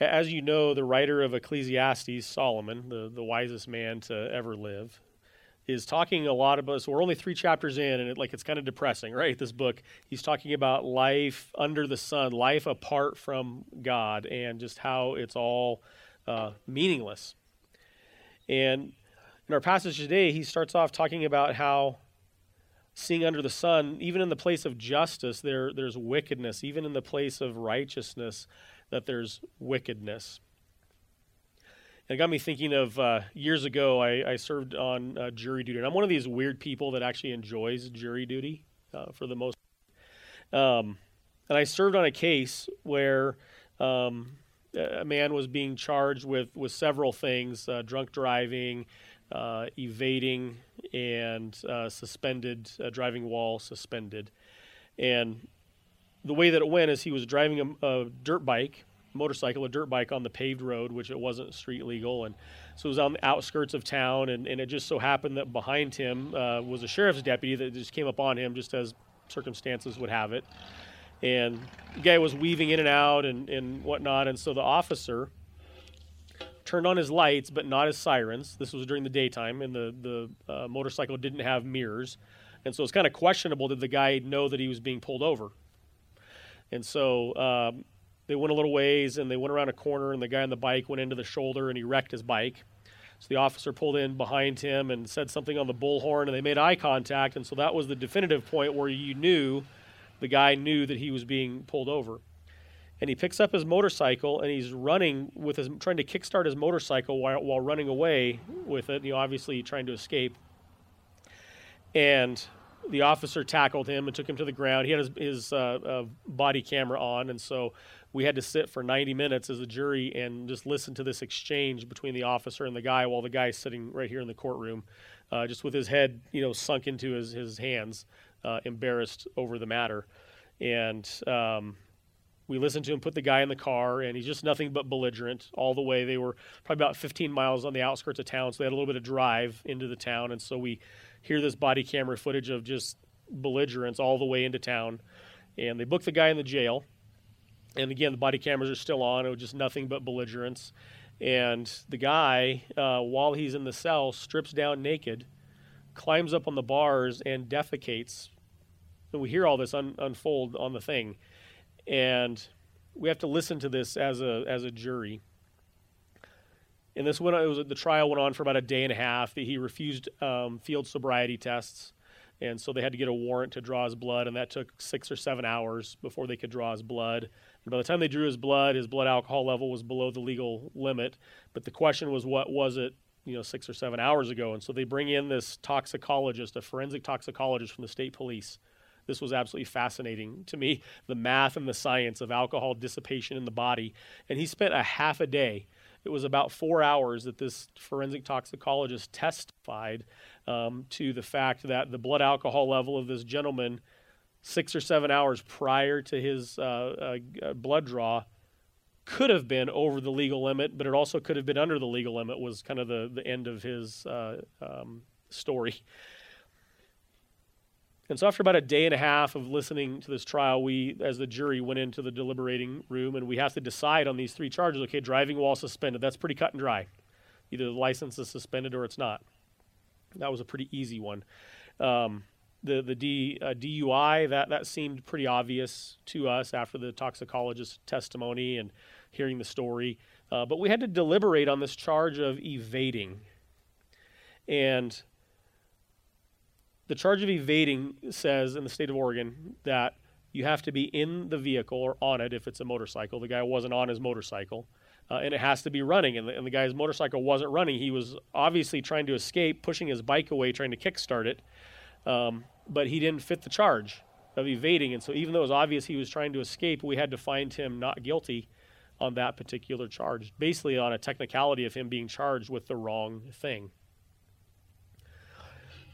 As you know, the writer of Ecclesiastes, Solomon, the, the wisest man to ever live, is talking a lot about. So we're only three chapters in, and it, like it's kind of depressing, right? This book, he's talking about life under the sun, life apart from God, and just how it's all uh, meaningless. And in our passage today, he starts off talking about how seeing under the sun, even in the place of justice, there, there's wickedness. Even in the place of righteousness, that there's wickedness. And it got me thinking of uh, years ago, I, I served on uh, jury duty. And I'm one of these weird people that actually enjoys jury duty uh, for the most um, and I served on a case where um, a man was being charged with, with several things uh, drunk driving, uh, evading, and uh, suspended, driving while suspended. And the way that it went is he was driving a, a dirt bike motorcycle, a dirt bike on the paved road, which it wasn't street legal. And so it was on the outskirts of town. And, and it just so happened that behind him uh, was a sheriff's deputy that just came up on him just as circumstances would have it. And the guy was weaving in and out and, and whatnot. And so the officer turned on his lights, but not his sirens. This was during the daytime, and the, the uh, motorcycle didn't have mirrors. And so it's kind of questionable did the guy know that he was being pulled over? And so um, they went a little ways and they went around a corner and the guy on the bike went into the shoulder and he wrecked his bike. So the officer pulled in behind him and said something on the bullhorn and they made eye contact and so that was the definitive point where you knew the guy knew that he was being pulled over. And he picks up his motorcycle and he's running with his trying to kickstart his motorcycle while, while running away with it, you know, obviously trying to escape. And the officer tackled him and took him to the ground. He had his, his uh, uh, body camera on, and so we had to sit for 90 minutes as a jury and just listen to this exchange between the officer and the guy while the guy's sitting right here in the courtroom, uh, just with his head, you know, sunk into his, his hands, uh, embarrassed over the matter. And um, we listened to him put the guy in the car, and he's just nothing but belligerent all the way. They were probably about 15 miles on the outskirts of town, so they had a little bit of drive into the town, and so we hear this body camera footage of just belligerence all the way into town. And they book the guy in the jail. And again, the body cameras are still on. It was just nothing but belligerence. And the guy, uh, while he's in the cell, strips down naked, climbs up on the bars, and defecates. And we hear all this un- unfold on the thing. And we have to listen to this as a, as a jury. And this went. It was the trial went on for about a day and a half. He refused um, field sobriety tests, and so they had to get a warrant to draw his blood, and that took six or seven hours before they could draw his blood. And by the time they drew his blood, his blood alcohol level was below the legal limit. But the question was, what was it? You know, six or seven hours ago. And so they bring in this toxicologist, a forensic toxicologist from the state police. This was absolutely fascinating to me the math and the science of alcohol dissipation in the body. And he spent a half a day it was about four hours that this forensic toxicologist testified um, to the fact that the blood alcohol level of this gentleman, six or seven hours prior to his uh, uh, blood draw, could have been over the legal limit, but it also could have been under the legal limit, was kind of the, the end of his uh, um, story. And so, after about a day and a half of listening to this trial, we, as the jury, went into the deliberating room and we have to decide on these three charges. Okay, driving while suspended, that's pretty cut and dry. Either the license is suspended or it's not. That was a pretty easy one. Um, the the D, uh, DUI, that, that seemed pretty obvious to us after the toxicologist's testimony and hearing the story. Uh, but we had to deliberate on this charge of evading. And the charge of evading says in the state of Oregon that you have to be in the vehicle or on it if it's a motorcycle. The guy wasn't on his motorcycle. Uh, and it has to be running. And the, and the, guy's motorcycle wasn't running. He was obviously trying to escape, pushing his bike away, trying to kickstart it. Um, but he didn't fit the charge of evading. And so, even though it was obvious he was trying to escape, we had to find him not guilty on that particular charge, basically on a technicality of him being charged with the wrong thing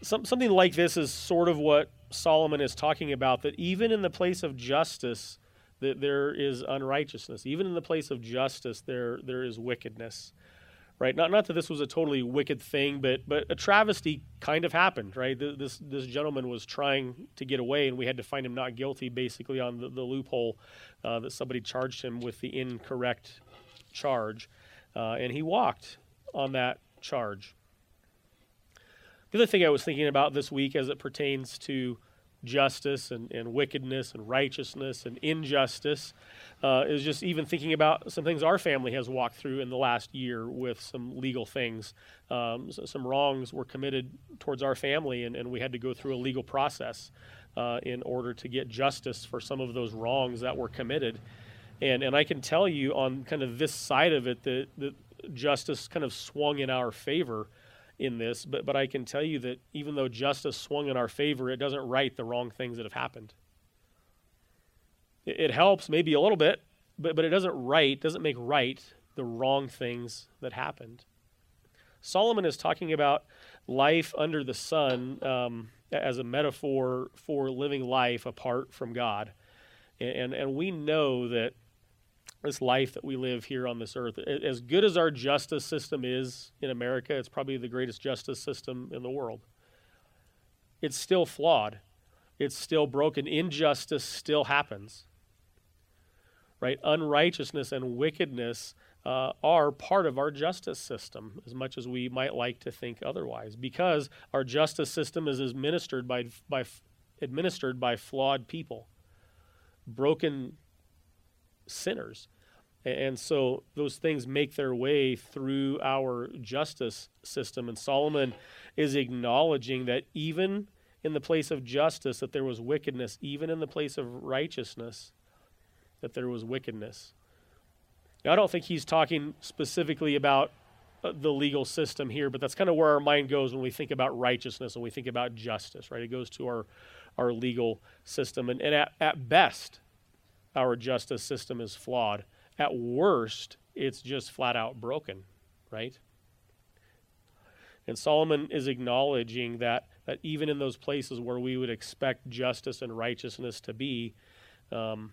some, something like this is sort of what Solomon is talking about that even in the place of justice, that there is unrighteousness. Even in the place of justice, there there is wickedness. Right? Not not that this was a totally wicked thing, but but a travesty kind of happened. Right? This this gentleman was trying to get away, and we had to find him not guilty, basically on the, the loophole uh, that somebody charged him with the incorrect charge, uh, and he walked on that charge. The other thing I was thinking about this week as it pertains to justice and, and wickedness and righteousness and injustice uh, is just even thinking about some things our family has walked through in the last year with some legal things. Um, so some wrongs were committed towards our family, and, and we had to go through a legal process uh, in order to get justice for some of those wrongs that were committed. And, and I can tell you on kind of this side of it that, that justice kind of swung in our favor in this, but, but I can tell you that even though justice swung in our favor, it doesn't right the wrong things that have happened. It, it helps maybe a little bit, but, but it doesn't right, doesn't make right the wrong things that happened. Solomon is talking about life under the sun um, as a metaphor for living life apart from God. And, and, and we know that this life that we live here on this earth. As good as our justice system is in America, it's probably the greatest justice system in the world. It's still flawed. It's still broken. Injustice still happens. Right? Unrighteousness and wickedness uh, are part of our justice system, as much as we might like to think otherwise, because our justice system is administered by, by administered by flawed people, broken sinners. And so those things make their way through our justice system. And Solomon is acknowledging that even in the place of justice, that there was wickedness, even in the place of righteousness, that there was wickedness. Now, I don't think he's talking specifically about uh, the legal system here, but that's kind of where our mind goes when we think about righteousness and we think about justice, right? It goes to our, our legal system. And, and at, at best, our justice system is flawed. At worst, it's just flat out broken, right? And Solomon is acknowledging that, that even in those places where we would expect justice and righteousness to be, um,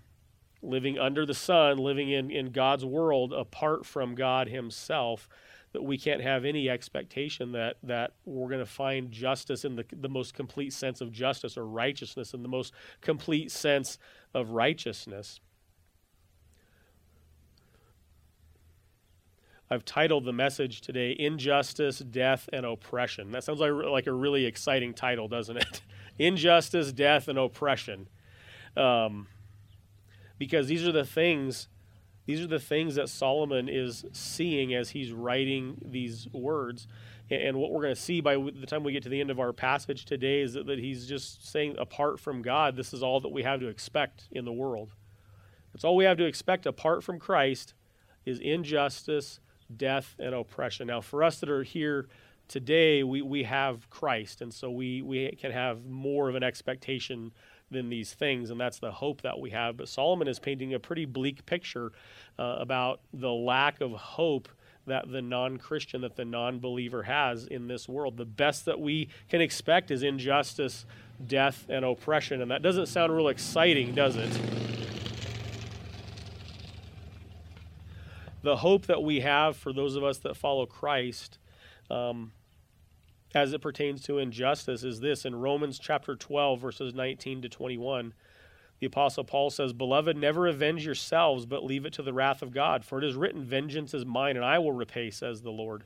living under the sun, living in, in God's world apart from God Himself, that we can't have any expectation that, that we're going to find justice in the, the most complete sense of justice or righteousness in the most complete sense of righteousness. I've titled the message today Injustice, Death, and Oppression. That sounds like, a really exciting title, doesn't it? Injustice, Death, and Oppression. Um, because these are the things these are the things that Solomon is seeing as he's writing these words. And what we're going to see by the time we get to the end of our passage today is that, he's just saying, apart from God, this is all that we have to expect in the world. That's all we have to expect apart from Christ is injustice, death, and oppression. Now, for us that are here today, we, we have Christ, and so we, we can have more of an expectation than these things, and that's the hope that we have. But Solomon is painting a pretty bleak picture uh, about the lack of hope that the non Christian, that the non believer has in this world. The best that we can expect is injustice, death, and oppression. And that doesn't sound real exciting, does it? the hope that we have for those of us that follow Christ um, as it pertains to injustice is this in Romans chapter 12, verses 19 to 21. The Apostle Paul says, Beloved, never avenge yourselves, but leave it to the wrath of God. For it is written, Vengeance is mine, and I will repay, says the Lord.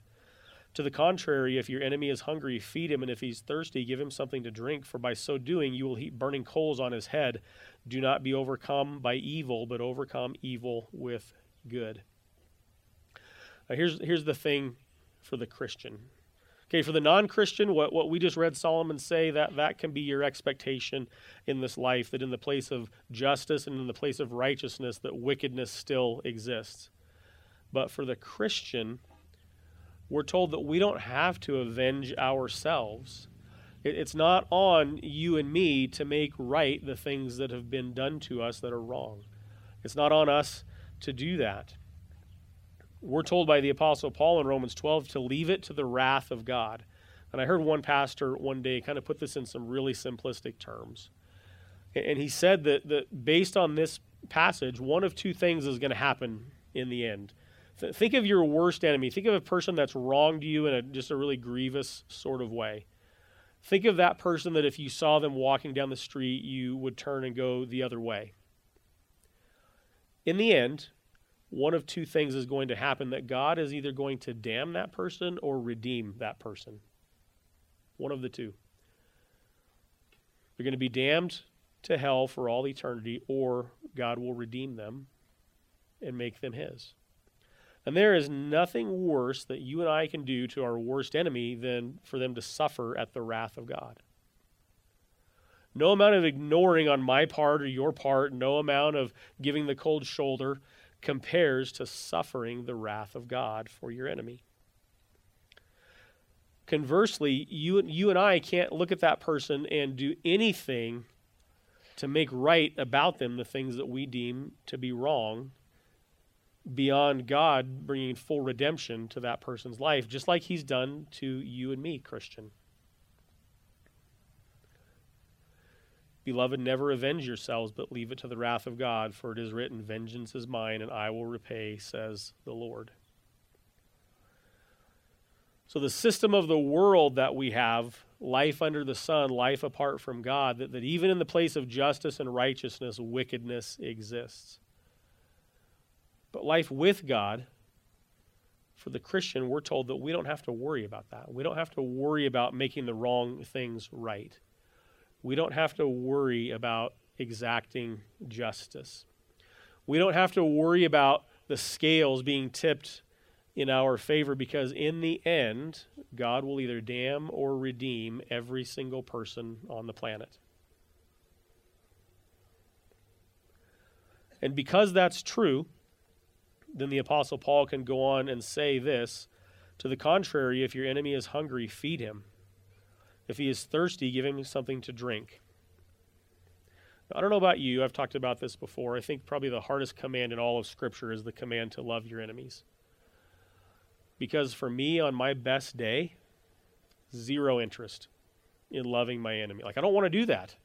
To the contrary, if your enemy is hungry, feed him, and if he's thirsty, give him something to drink, for by so doing you will heap burning coals on his head. Do not be overcome by evil, but overcome evil with good. Now, here's, here's the thing for the Christian. Okay, for the non Christian, what, what we just read Solomon say, that, that can be your expectation in this life, that in the place of justice and in the place of righteousness, that wickedness still exists. But for the Christian, we're told that we don't have to avenge ourselves. It, it's not on you and me to make right the things that have been done to us that are wrong. It's not on us to do that. We're told by the Apostle Paul in Romans 12 to leave it to the wrath of God. And I heard one pastor one day kind of put this in some really simplistic terms. And he said that, that based on this passage, one of two things is going to happen in the end. think of your worst enemy. Think of a person that's wronged you in a, just a really grievous sort of way. Think of that person that if you saw them walking down the street, you would turn and go the other way. In the end, one of two things is going to happen that God is either going to damn that person or redeem that person. One of the two. They're going to be damned to hell for all eternity, or God will redeem them and make them His. And there is nothing worse that you and I can do to our worst enemy than for them to suffer at the wrath of God. No amount of ignoring on my part or your part, no amount of giving the cold shoulder compares to suffering the wrath of God for your enemy. Conversely, you, you and I can't look at that person and do anything to make right about them the things that we deem to be wrong beyond God bringing full redemption to that person's life, just like He's done to you and me, Christian. Beloved, never avenge yourselves, but leave it to the wrath of God, for it is written, Vengeance is mine, and I will repay, says the Lord. So, the system of the world that we have, life under the sun, life apart from God, that, that even in the place of justice and righteousness, wickedness exists. But life with God, for the Christian, we're told that we don't have to worry about that. We don't have to worry about making the wrong things right. We don't have to worry about exacting justice. We don't have to worry about the scales being tipped in our favor because, in the end, God will either damn or redeem every single person on the planet. And because that's true, then the Apostle Paul can go on and say this To the contrary, if your enemy is hungry, feed him. If he is thirsty, give him something to drink. Now, I don't know about you, I've talked about this before. I think probably the hardest command in all of Scripture is the command to love your enemies. Because for me, on my best day, zero interest in loving my enemy. Like, I don't want to do that.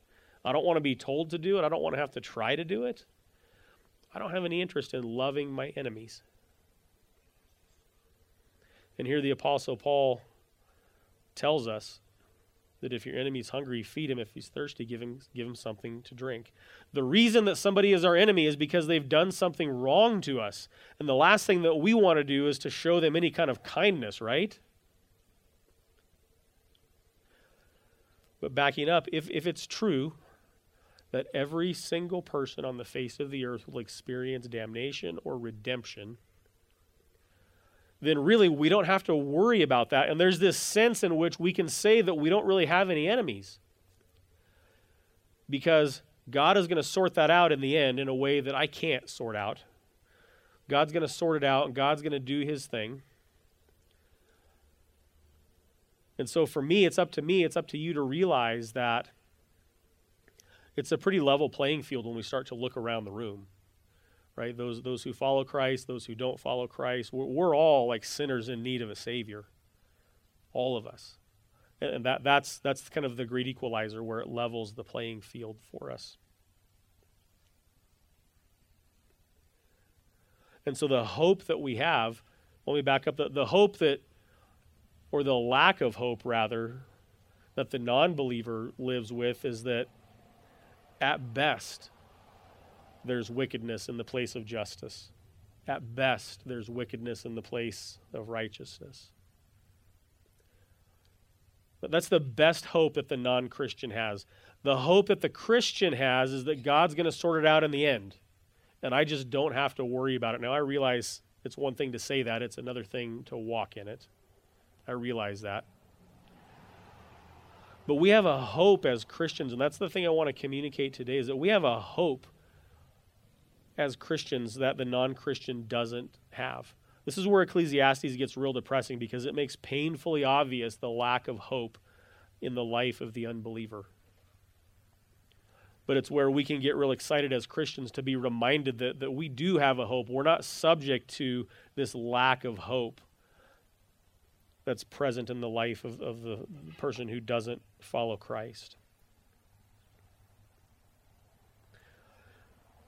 I don't want to be told to do it. I don't want to have to try to do it. I don't have any interest in loving my enemies. And here the Apostle Paul tells us that if your enemy's hungry, feed him. If he's thirsty, give him, give him something to drink. The reason that somebody is our enemy is because they've done something wrong to us. And the last thing that we want to do is to show them any kind of kindness, right? But backing up, if, if it's true that every single person on the face of the earth will experience damnation or redemption, then really we don't have to worry about that. And there's this sense in which we can say that we don't really have any enemies because God is going to sort that out in the end in a way that I can't sort out. God's going to sort it out and God's going to do his thing. And so for me, it's up to me, it's up to you to realize that it's a pretty level playing field when we start to look around the room right? Those those who follow christ those who don't follow christ we're, we're all like sinners in need of a savior all of us. And that that's that's kind of the great equalizer where it levels the playing field for us. And so the hope that we have let me back up the, the hope that or the lack of hope rather that the non-believer lives with is that at best, there's wickedness in the place of justice. At best, there's wickedness in the place of righteousness. But that's the best hope that the non Christian has. The hope that the Christian has is that God's going to sort it out in the end. And I just don't have to worry about it. Now, I realize it's one thing to say that, it's another thing to walk in it. I realize that. But we have a hope as Christians, and that's the thing I want to communicate today is that we have a hope as Christians that the non Christian doesn't have. This is where Ecclesiastes gets real depressing because it makes painfully obvious the lack of hope in the life of the unbeliever. But it's where we can get real excited as Christians to be reminded that, that we do have a hope. We're not subject to this lack of hope that's present in the life of, of the person who doesn't follow Christ.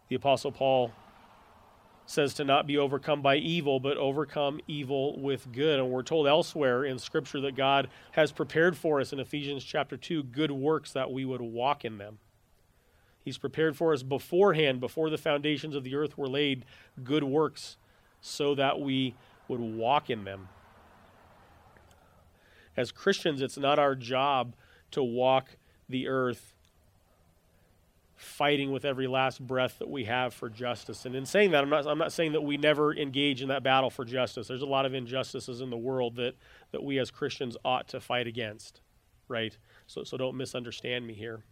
The Apostle Paul says to not be overcome by evil, but overcome evil with good. And we're told elsewhere in Scripture that God has prepared for us in Ephesians chapter 2 good works that we would walk in them. He's prepared for us beforehand, before the foundations of the earth were laid, good works so that we would walk in them. As Christians, it's not our job to walk the earth fighting with every last breath that we have for justice. And in saying that, I'm not, I'm not saying that we never engage in that battle for justice. There's a lot of injustices in the world that, that we as Christians ought to fight against, right? So, so don't misunderstand me here.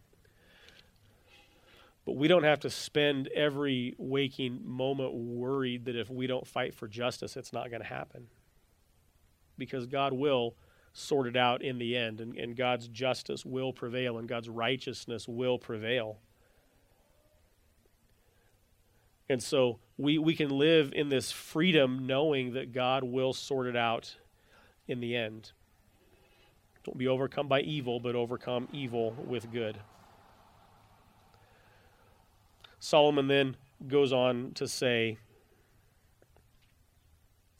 But we don't have to spend every waking moment worried that if we don't fight for justice, it's not going to happen. Because God will sort it out in the end, and, and God's justice will prevail, and God's righteousness will prevail. And so we, we can live in this freedom knowing that God will sort it out in the end. Don't be overcome by evil, but overcome evil with good. Solomon then goes on to say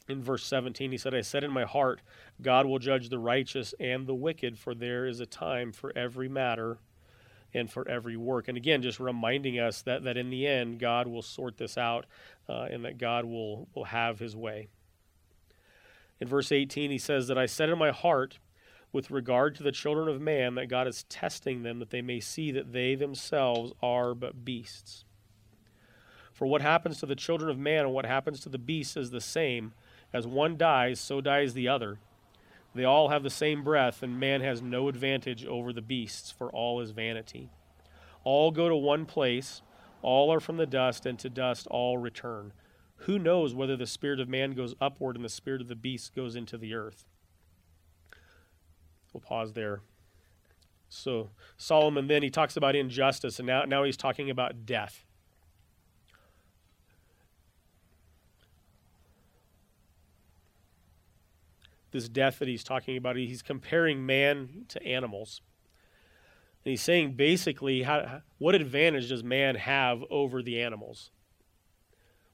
in verse 17, he said, I said in my heart, God will judge the righteous and the wicked, for there is a time for every matter and for every work. And again, just reminding us that, that in the end, God will sort this out uh, and that God will, will have his way. In verse 18, he says, That I said in my heart, with regard to the children of man, that God is testing them, that they may see that they themselves are but beasts. For what happens to the children of man and what happens to the beasts is the same. As one dies, so dies the other. They all have the same breath, and man has no advantage over the beasts, for all is vanity. All go to one place, all are from the dust, and to dust all return. Who knows whether the spirit of man goes upward and the spirit of the beast goes into the earth? We'll pause there. So, Solomon then he talks about injustice, and now, now he's talking about death. This death that he's talking about, he's comparing man to animals. And he's saying basically, how, what advantage does man have over the animals?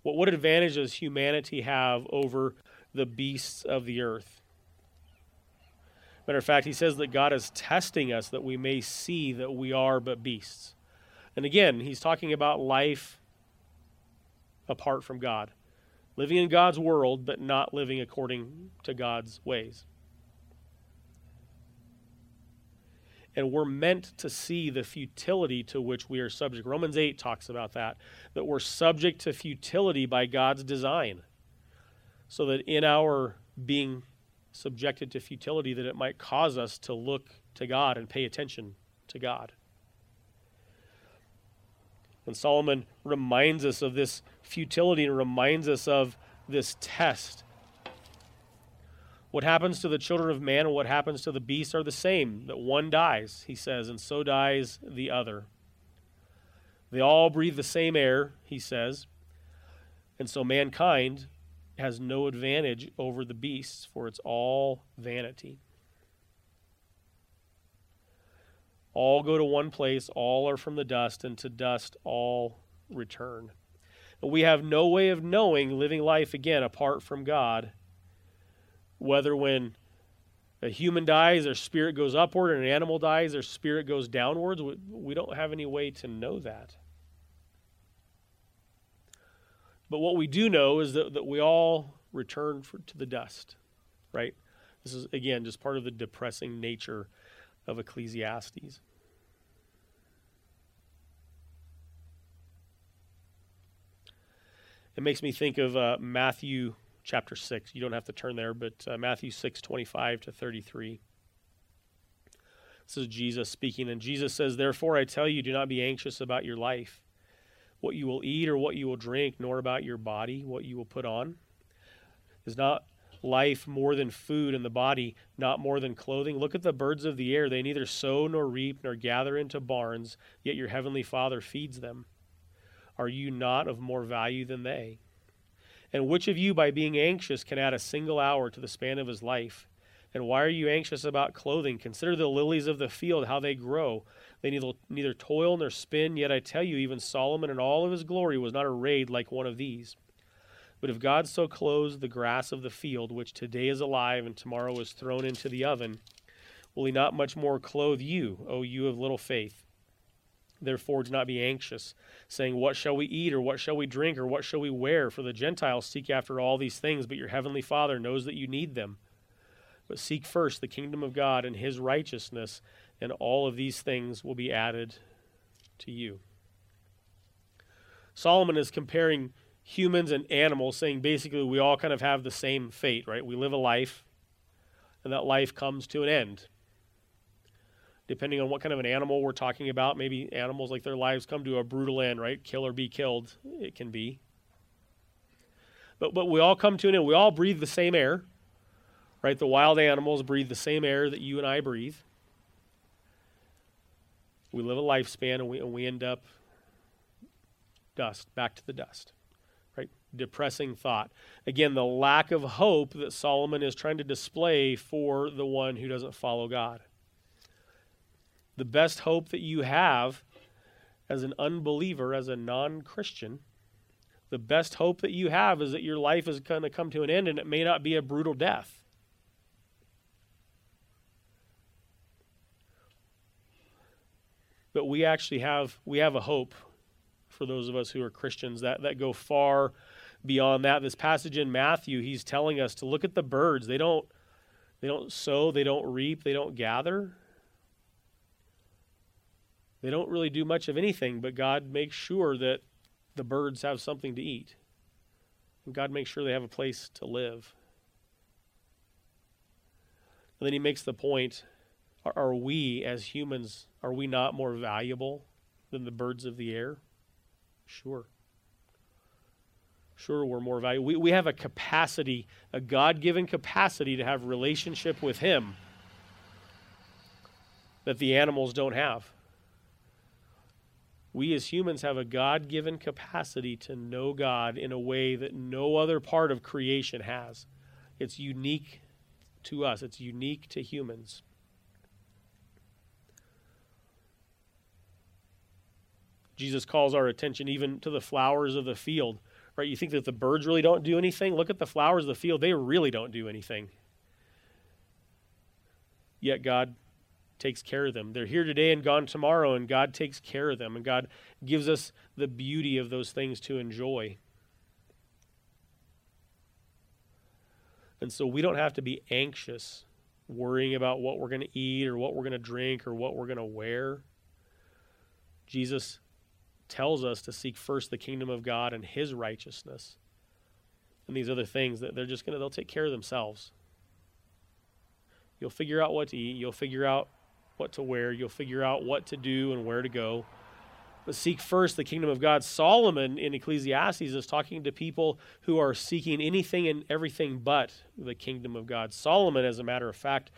What, what advantage does humanity have over the beasts of the earth? Matter of fact, he says that God is testing us that we may see that we are but beasts. And again, he's talking about life apart from God living in God's world, but not living according to God's ways. And we're meant to see the futility to which we are subject. Romans 8 talks about that, that we're subject to futility by God's design. So that in our being subjected to futility, that it might cause us to look to God and pay attention to God. And Solomon reminds us of this futility and reminds us of this test. What happens to the children of man and what happens to the beast are the same that one dies, he says, and so dies the other. They all breathe the same air, he says, and so mankind has no advantage over the beasts, for it's all vanity. All go to one place, all are from the dust, and to dust all return. But we have no way of knowing living life again apart from God, whether when a human dies, their spirit goes upward, and an animal dies, their spirit goes downwards. We don't have any way to know that. But what we do know is that, that we all return for, to the dust, right? This is, again, just part of the depressing nature of Ecclesiastes. It makes me think of uh, Matthew chapter 6. You don't have to turn there, but uh, Matthew 6, 25 to 33. This is Jesus speaking, and Jesus says, Therefore I tell you, do not be anxious about your life, what you will eat or what you will drink, nor about your body, what you will put on. Is not life more than food and the body not more than clothing? Look at the birds of the air. They neither sow nor reap nor gather into barns, yet your heavenly Father feeds them. Are you not of more value than they? And which of you, by being anxious, can add a single hour to the span of his life? And why are you anxious about clothing? Consider the lilies of the field, how they grow. They neither, neither toil nor spin, yet I tell you, even Solomon in all of his glory was not arrayed like one of these. But if God so clothes the grass of the field, which today is alive and tomorrow is thrown into the oven, will he not much more clothe you, O you of little faith? Therefore, do not be anxious, saying, What shall we eat, or what shall we drink, or what shall we wear? For the Gentiles seek after all these things, but your heavenly Father knows that you need them. But seek first the kingdom of God and his righteousness, and all of these things will be added to you. Solomon is comparing humans and animals, saying basically we all kind of have the same fate, right? We live a life, and that life comes to an end depending on what kind of an animal we're talking about. Maybe animals like their lives come to a brutal end, right? Kill or be killed, it can be. But, but we all come to an end. We all breathe the same air, right? The wild animals breathe the same air that you and I breathe. We live a lifespan and we, and we end up dust, back to the dust, right? Depressing thought. Again, the lack of hope that Solomon is trying to display for the one who doesn't follow God the best hope that you have as an unbeliever, as a non Christian, the best hope that you have is that your life is going to come to an end and it may not be a brutal death. But we actually have we have a hope for those of us who are Christians that, that go far beyond that. This passage in Matthew, he's telling us to look at the birds. They don't they don't sow, they don't reap, they don't gather. They don't really do much of anything, but God makes sure that the birds have something to eat. And God makes sure they have a place to live. And then he makes the point are, are we, as humans, are we not more valuable than the birds of the air? Sure. Sure, we're more valuable. We, we have a capacity, a God given capacity to have relationship with Him that the animals don't have we as humans have a God given capacity to know God in a way that no other part of creation has. It's unique to us, it's unique to humans. Jesus calls our attention even to the flowers of the field. Right? You think that the birds really don't do anything? Look at the flowers of the field. They really don't do anything. Yet God takes care of them. They're here today and gone tomorrow, and God takes care of them, and God gives us the beauty of those things to enjoy. And so we don't have to be anxious worrying about what we're going to eat or what we're going to drink or what we're going to wear. Jesus tells us to seek first the kingdom of God and his righteousness. And these other things that they're just going to they'll take care of themselves. You'll figure out what to eat, you'll figure out what to wear. You'll figure out what to do and where to go. But seek first the kingdom of God. Solomon in Ecclesiastes is talking to people who are seeking anything and everything but the kingdom of God. Solomon, as a matter of fact,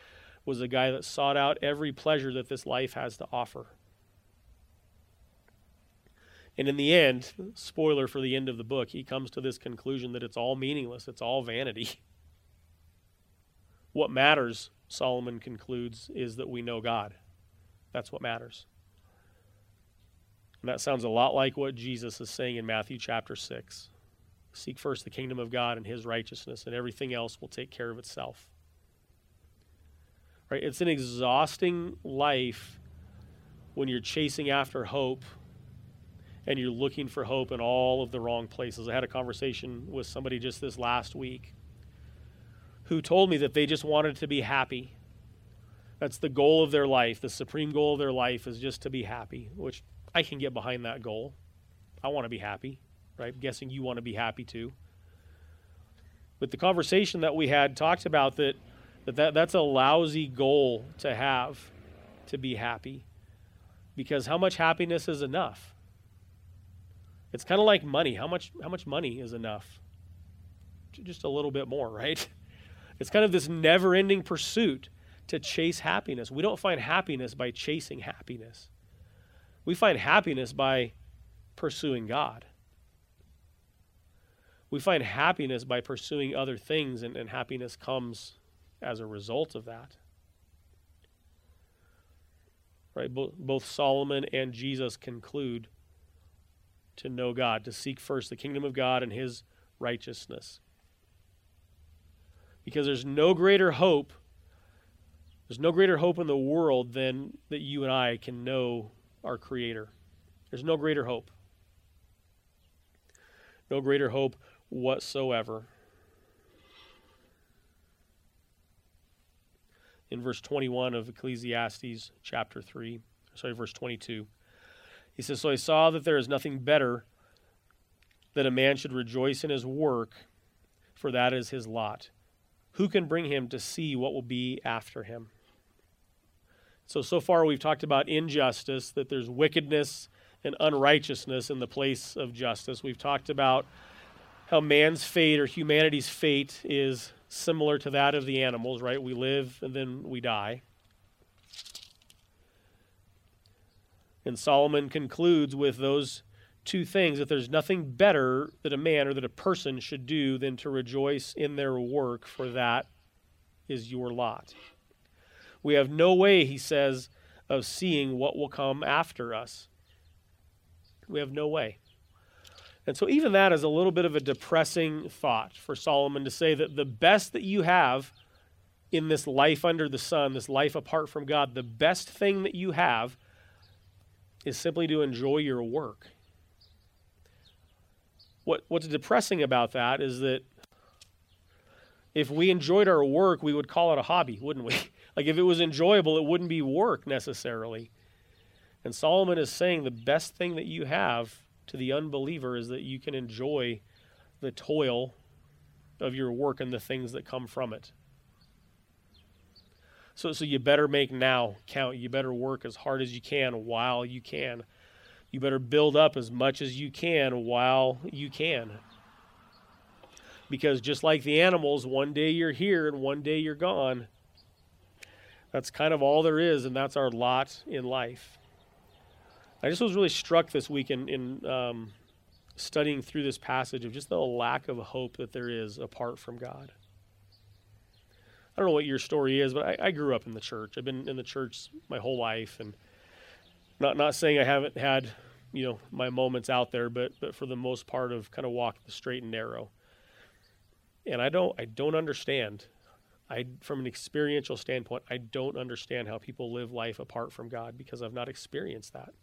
was a guy that sought out every pleasure that this life has to offer. And in the end, spoiler for the end of the book, he comes to this conclusion that it's all meaningless, it's all vanity. What matters Solomon concludes, is that we know God. That's what matters. And that sounds a lot like what Jesus is saying in Matthew chapter 6. Seek first the kingdom of God and his righteousness, and everything else will take care of itself. Right? It's an exhausting life when you're chasing after hope and you're looking for hope in all of the wrong places. I had a conversation with somebody just this last week who told me that they just wanted to be happy. That's the goal of their life. The supreme goal of their life is just to be happy, which I can get behind that goal. I want to be happy, right? I'm guessing you want to be happy too. But the conversation that we had talked about that, that, that that's a lousy goal to have to be happy. Because how much happiness is enough? It's kind of like money. How much how much money is enough? Just a little bit more, right? It's kind of this never ending pursuit to chase happiness. We don't find happiness by chasing happiness, we find happiness by pursuing God. We find happiness by pursuing other things, and, and happiness comes as a result of that. Right? Bo- both Solomon and Jesus conclude to know God, to seek first the kingdom of God and his righteousness because there's no greater hope there's no greater hope in the world than that you and I can know our creator There's no greater hope. No greater hope whatsoever. In verse 21 of Ecclesiastes chapter 3, sorry, verse 22, he says, So I saw that there is nothing better that a man should rejoice in his work, for that is his lot. Who can bring him to see what will be after him? So, so far we've talked about injustice, that there's wickedness and unrighteousness in the place of justice. We've talked about how man's fate or humanity's fate is similar to that of the animals, right? We live and then we die. And Solomon concludes with those two things that there's nothing better that a man or that a person should do than to rejoice in their work, for that is your lot. We have no way, he says, of seeing what will come after us. We have no way. And so, even that is a little bit of a depressing thought for Solomon to say that the best that you have in this life under the sun, this life apart from God, the best thing that you have is simply to enjoy your work. What, what's depressing about that is that if we enjoyed our work, we would call it a hobby, wouldn't we? like if it was enjoyable, it wouldn't be work necessarily. And Solomon is saying the best thing that you have to the unbeliever is that you can enjoy the toil of your work and the things that come from it. So, so you better make now count. You better work as hard as you can while you can. You better build up as much as you can while you can. Because just like the animals, one day you're here and one day you're gone. That's kind of all there is, and that's our lot in life. I just was really struck this week in, in um, studying through this passage of just the lack of hope that there is apart from God. I don't know what your story is, but I, I, grew up in the church. I've been in the church my whole life, and not not saying I haven't had you know my moments out there, but but for the most part, of kind of walked the straight and narrow. And I don't I don't understand. I from an experiential standpoint, I don't understand how people live life apart from God because I've not experienced that.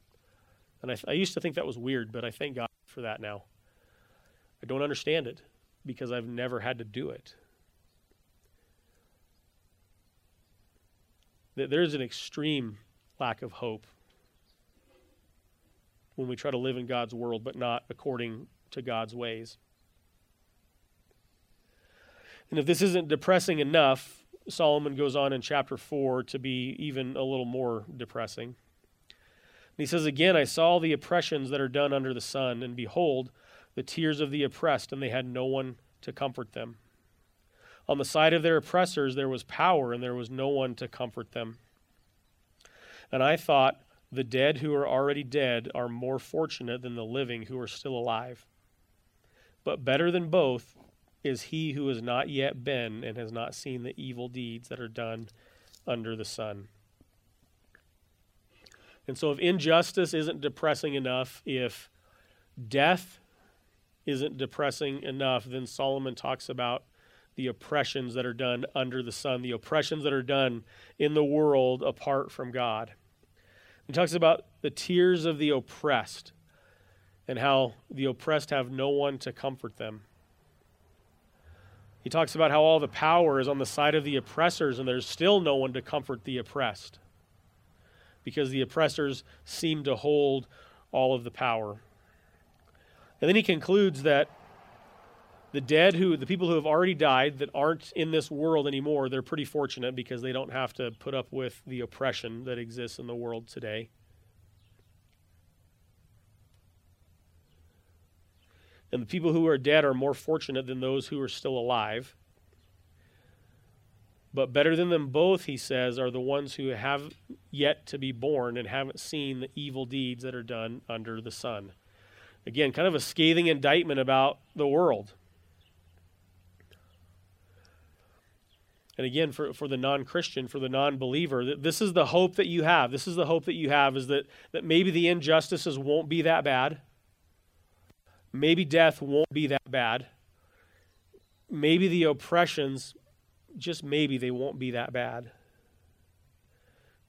And I, I used to think that was weird, but I thank God for that now. I don't understand it because I've never had to do it. There's an extreme lack of hope when we try to live in God's world, but not according to God's ways. And if this isn't depressing enough, Solomon goes on in chapter 4 to be even a little more depressing. And he says, Again, I saw the oppressions that are done under the sun, and behold, the tears of the oppressed, and they had no one to comfort them. On the side of their oppressors there was power, and there was no one to comfort them. And I thought, the dead who are already dead are more fortunate than the living who are still alive. But better than both is he who has not yet been and has not seen the evil deeds that are done under the sun. And so, if injustice isn't depressing enough, if death isn't depressing enough, then Solomon talks about the oppressions that are done under the sun, the oppressions that are done in the world apart from God. He talks about the tears of the oppressed and how the oppressed have no one to comfort them. He talks about how all the power is on the side of the oppressors and there's still no one to comfort the oppressed because the oppressors seem to hold all of the power. And then he concludes that the dead who the people who have already died that aren't in this world anymore, they're pretty fortunate because they don't have to put up with the oppression that exists in the world today. And the people who are dead are more fortunate than those who are still alive. But better than them both, he says, are the ones who have yet to be born and haven't seen the evil deeds that are done under the sun. Again, kind of a scathing indictment about the world. And again, for, for the non Christian, for the non believer, this is the hope that you have. This is the hope that you have is that, that maybe the injustices won't be that bad. Maybe death won't be that bad. Maybe the oppressions just maybe they won't be that bad.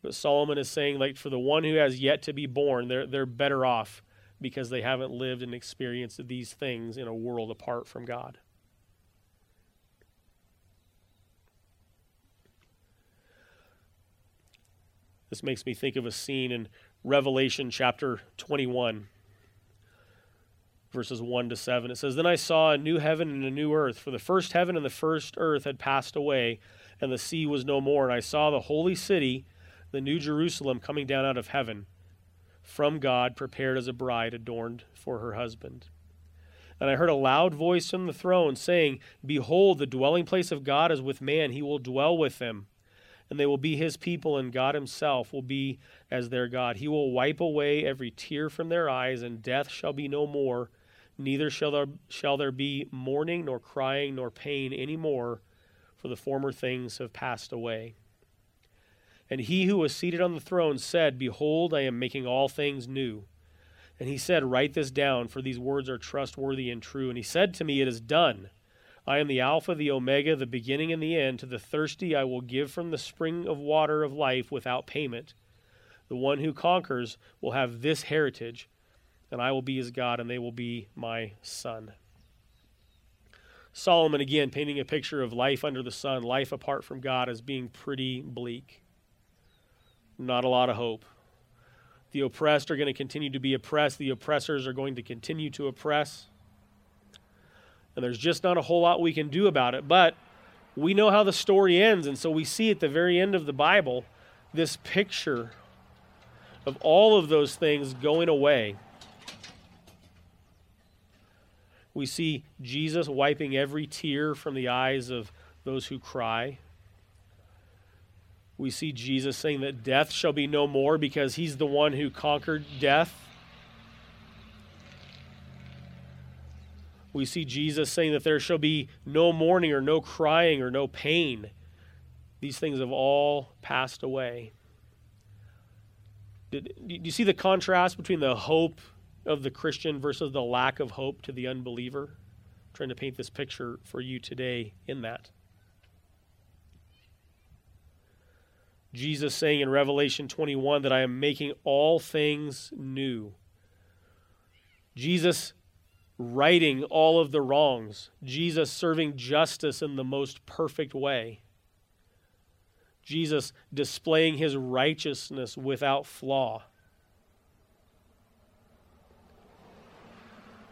But Solomon is saying, like, for the one who has yet to be born, they're, they're better off because they haven't lived and experienced these things in a world apart from God. This makes me think of a scene in Revelation chapter 21, verses 1 to 7. It says, Then I saw a new heaven and a new earth, for the first heaven and the first earth had passed away, and the sea was no more. And I saw the holy city, the new Jerusalem, coming down out of heaven from God, prepared as a bride adorned for her husband. And I heard a loud voice from the throne saying, Behold, the dwelling place of God is with man, he will dwell with them. And they will be his people, and God himself will be as their God. He will wipe away every tear from their eyes, and death shall be no more. Neither shall there, shall there be mourning, nor crying, nor pain any more, for the former things have passed away. And he who was seated on the throne said, Behold, I am making all things new. And he said, Write this down, for these words are trustworthy and true. And he said to me, It is done. I am the Alpha, the Omega, the beginning and the end. To the thirsty I will give from the spring of water of life without payment. The one who conquers will have this heritage, and I will be his God, and they will be my son. Solomon, again, painting a picture of life under the sun, life apart from God, as being pretty bleak. Not a lot of hope. The oppressed are going to continue to be oppressed, the oppressors are going to continue to oppress. And there's just not a whole lot we can do about it. But we know how the story ends. And so we see at the very end of the Bible this picture of all of those things going away. We see Jesus wiping every tear from the eyes of those who cry. We see Jesus saying that death shall be no more because he's the one who conquered death. We see Jesus saying that there shall be no mourning or no crying or no pain. These things have all passed away. Do you see the contrast between the hope of the Christian versus the lack of hope to the unbeliever? I'm trying to paint this picture for you today in that. Jesus saying in Revelation 21 that I am making all things new. Jesus righting all of the wrongs, Jesus serving justice in the most perfect way, Jesus displaying his righteousness without flaw.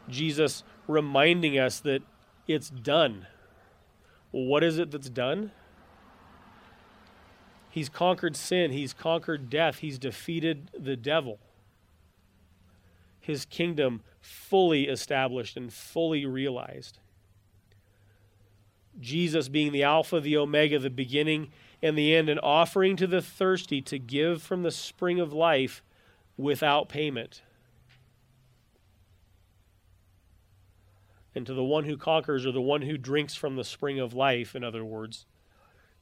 Jesus reminding us that it's done. What is it that's done? He's conquered sin, he's conquered death, he's defeated the devil. His kingdom fully established and fully realized. Jesus being the Alpha, the Omega, the beginning and the end, and offering to the thirsty to give from the spring of life without payment. And to the one who conquers, or the one who drinks from the spring of life, in other words,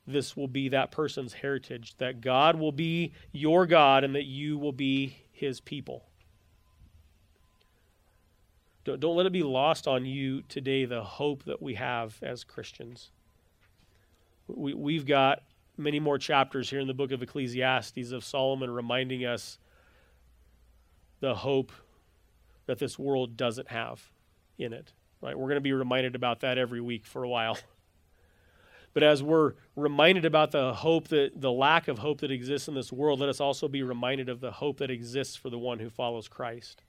this will be that person's heritage, that God will be your God and that you will be his people. Don't, don't let it be lost on you today the hope that we have as Christians. We, we've got many more chapters here in the book of Ecclesiastes of Solomon reminding us the hope that this world doesn't have in it. Right? We're going to be reminded about that every week for a while. But as we're reminded about the hope that the lack of hope that exists in this world, let us also be reminded of the hope that exists for the one who follows Christ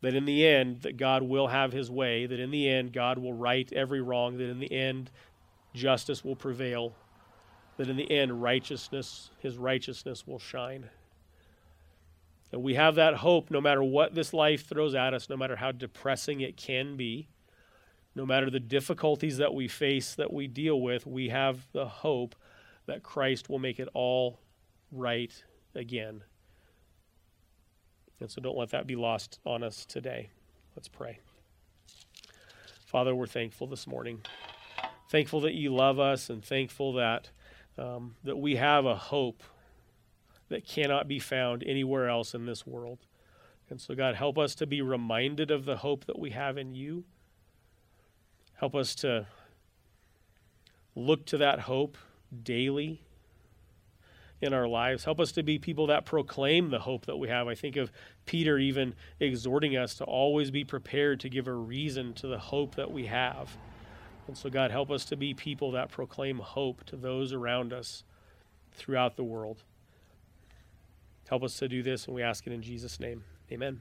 that in the end that God will have his way, that in the end God will right every wrong, that in the end justice will prevail, that in the end righteousness, his righteousness will shine. And we have that hope no matter what this life throws at us, no matter how depressing it can be, no matter the difficulties that we face, that we deal with, we have the hope that Christ will make it all right again. And so don't let that be lost on us today. Let's pray. Father, we're thankful this morning. Thankful that you love us and thankful that, um, that we have a hope that cannot be found anywhere else in this world. And so, God, help us to be reminded of the hope that we have in you. Help us to look to that hope daily. In our lives. Help us to be people that proclaim the hope that we have. I think of Peter even exhorting us to always be prepared to give a reason to the hope that we have. And so, God, help us to be people that proclaim hope to those around us throughout the world. Help us to do this, and we ask it in Jesus' name. Amen.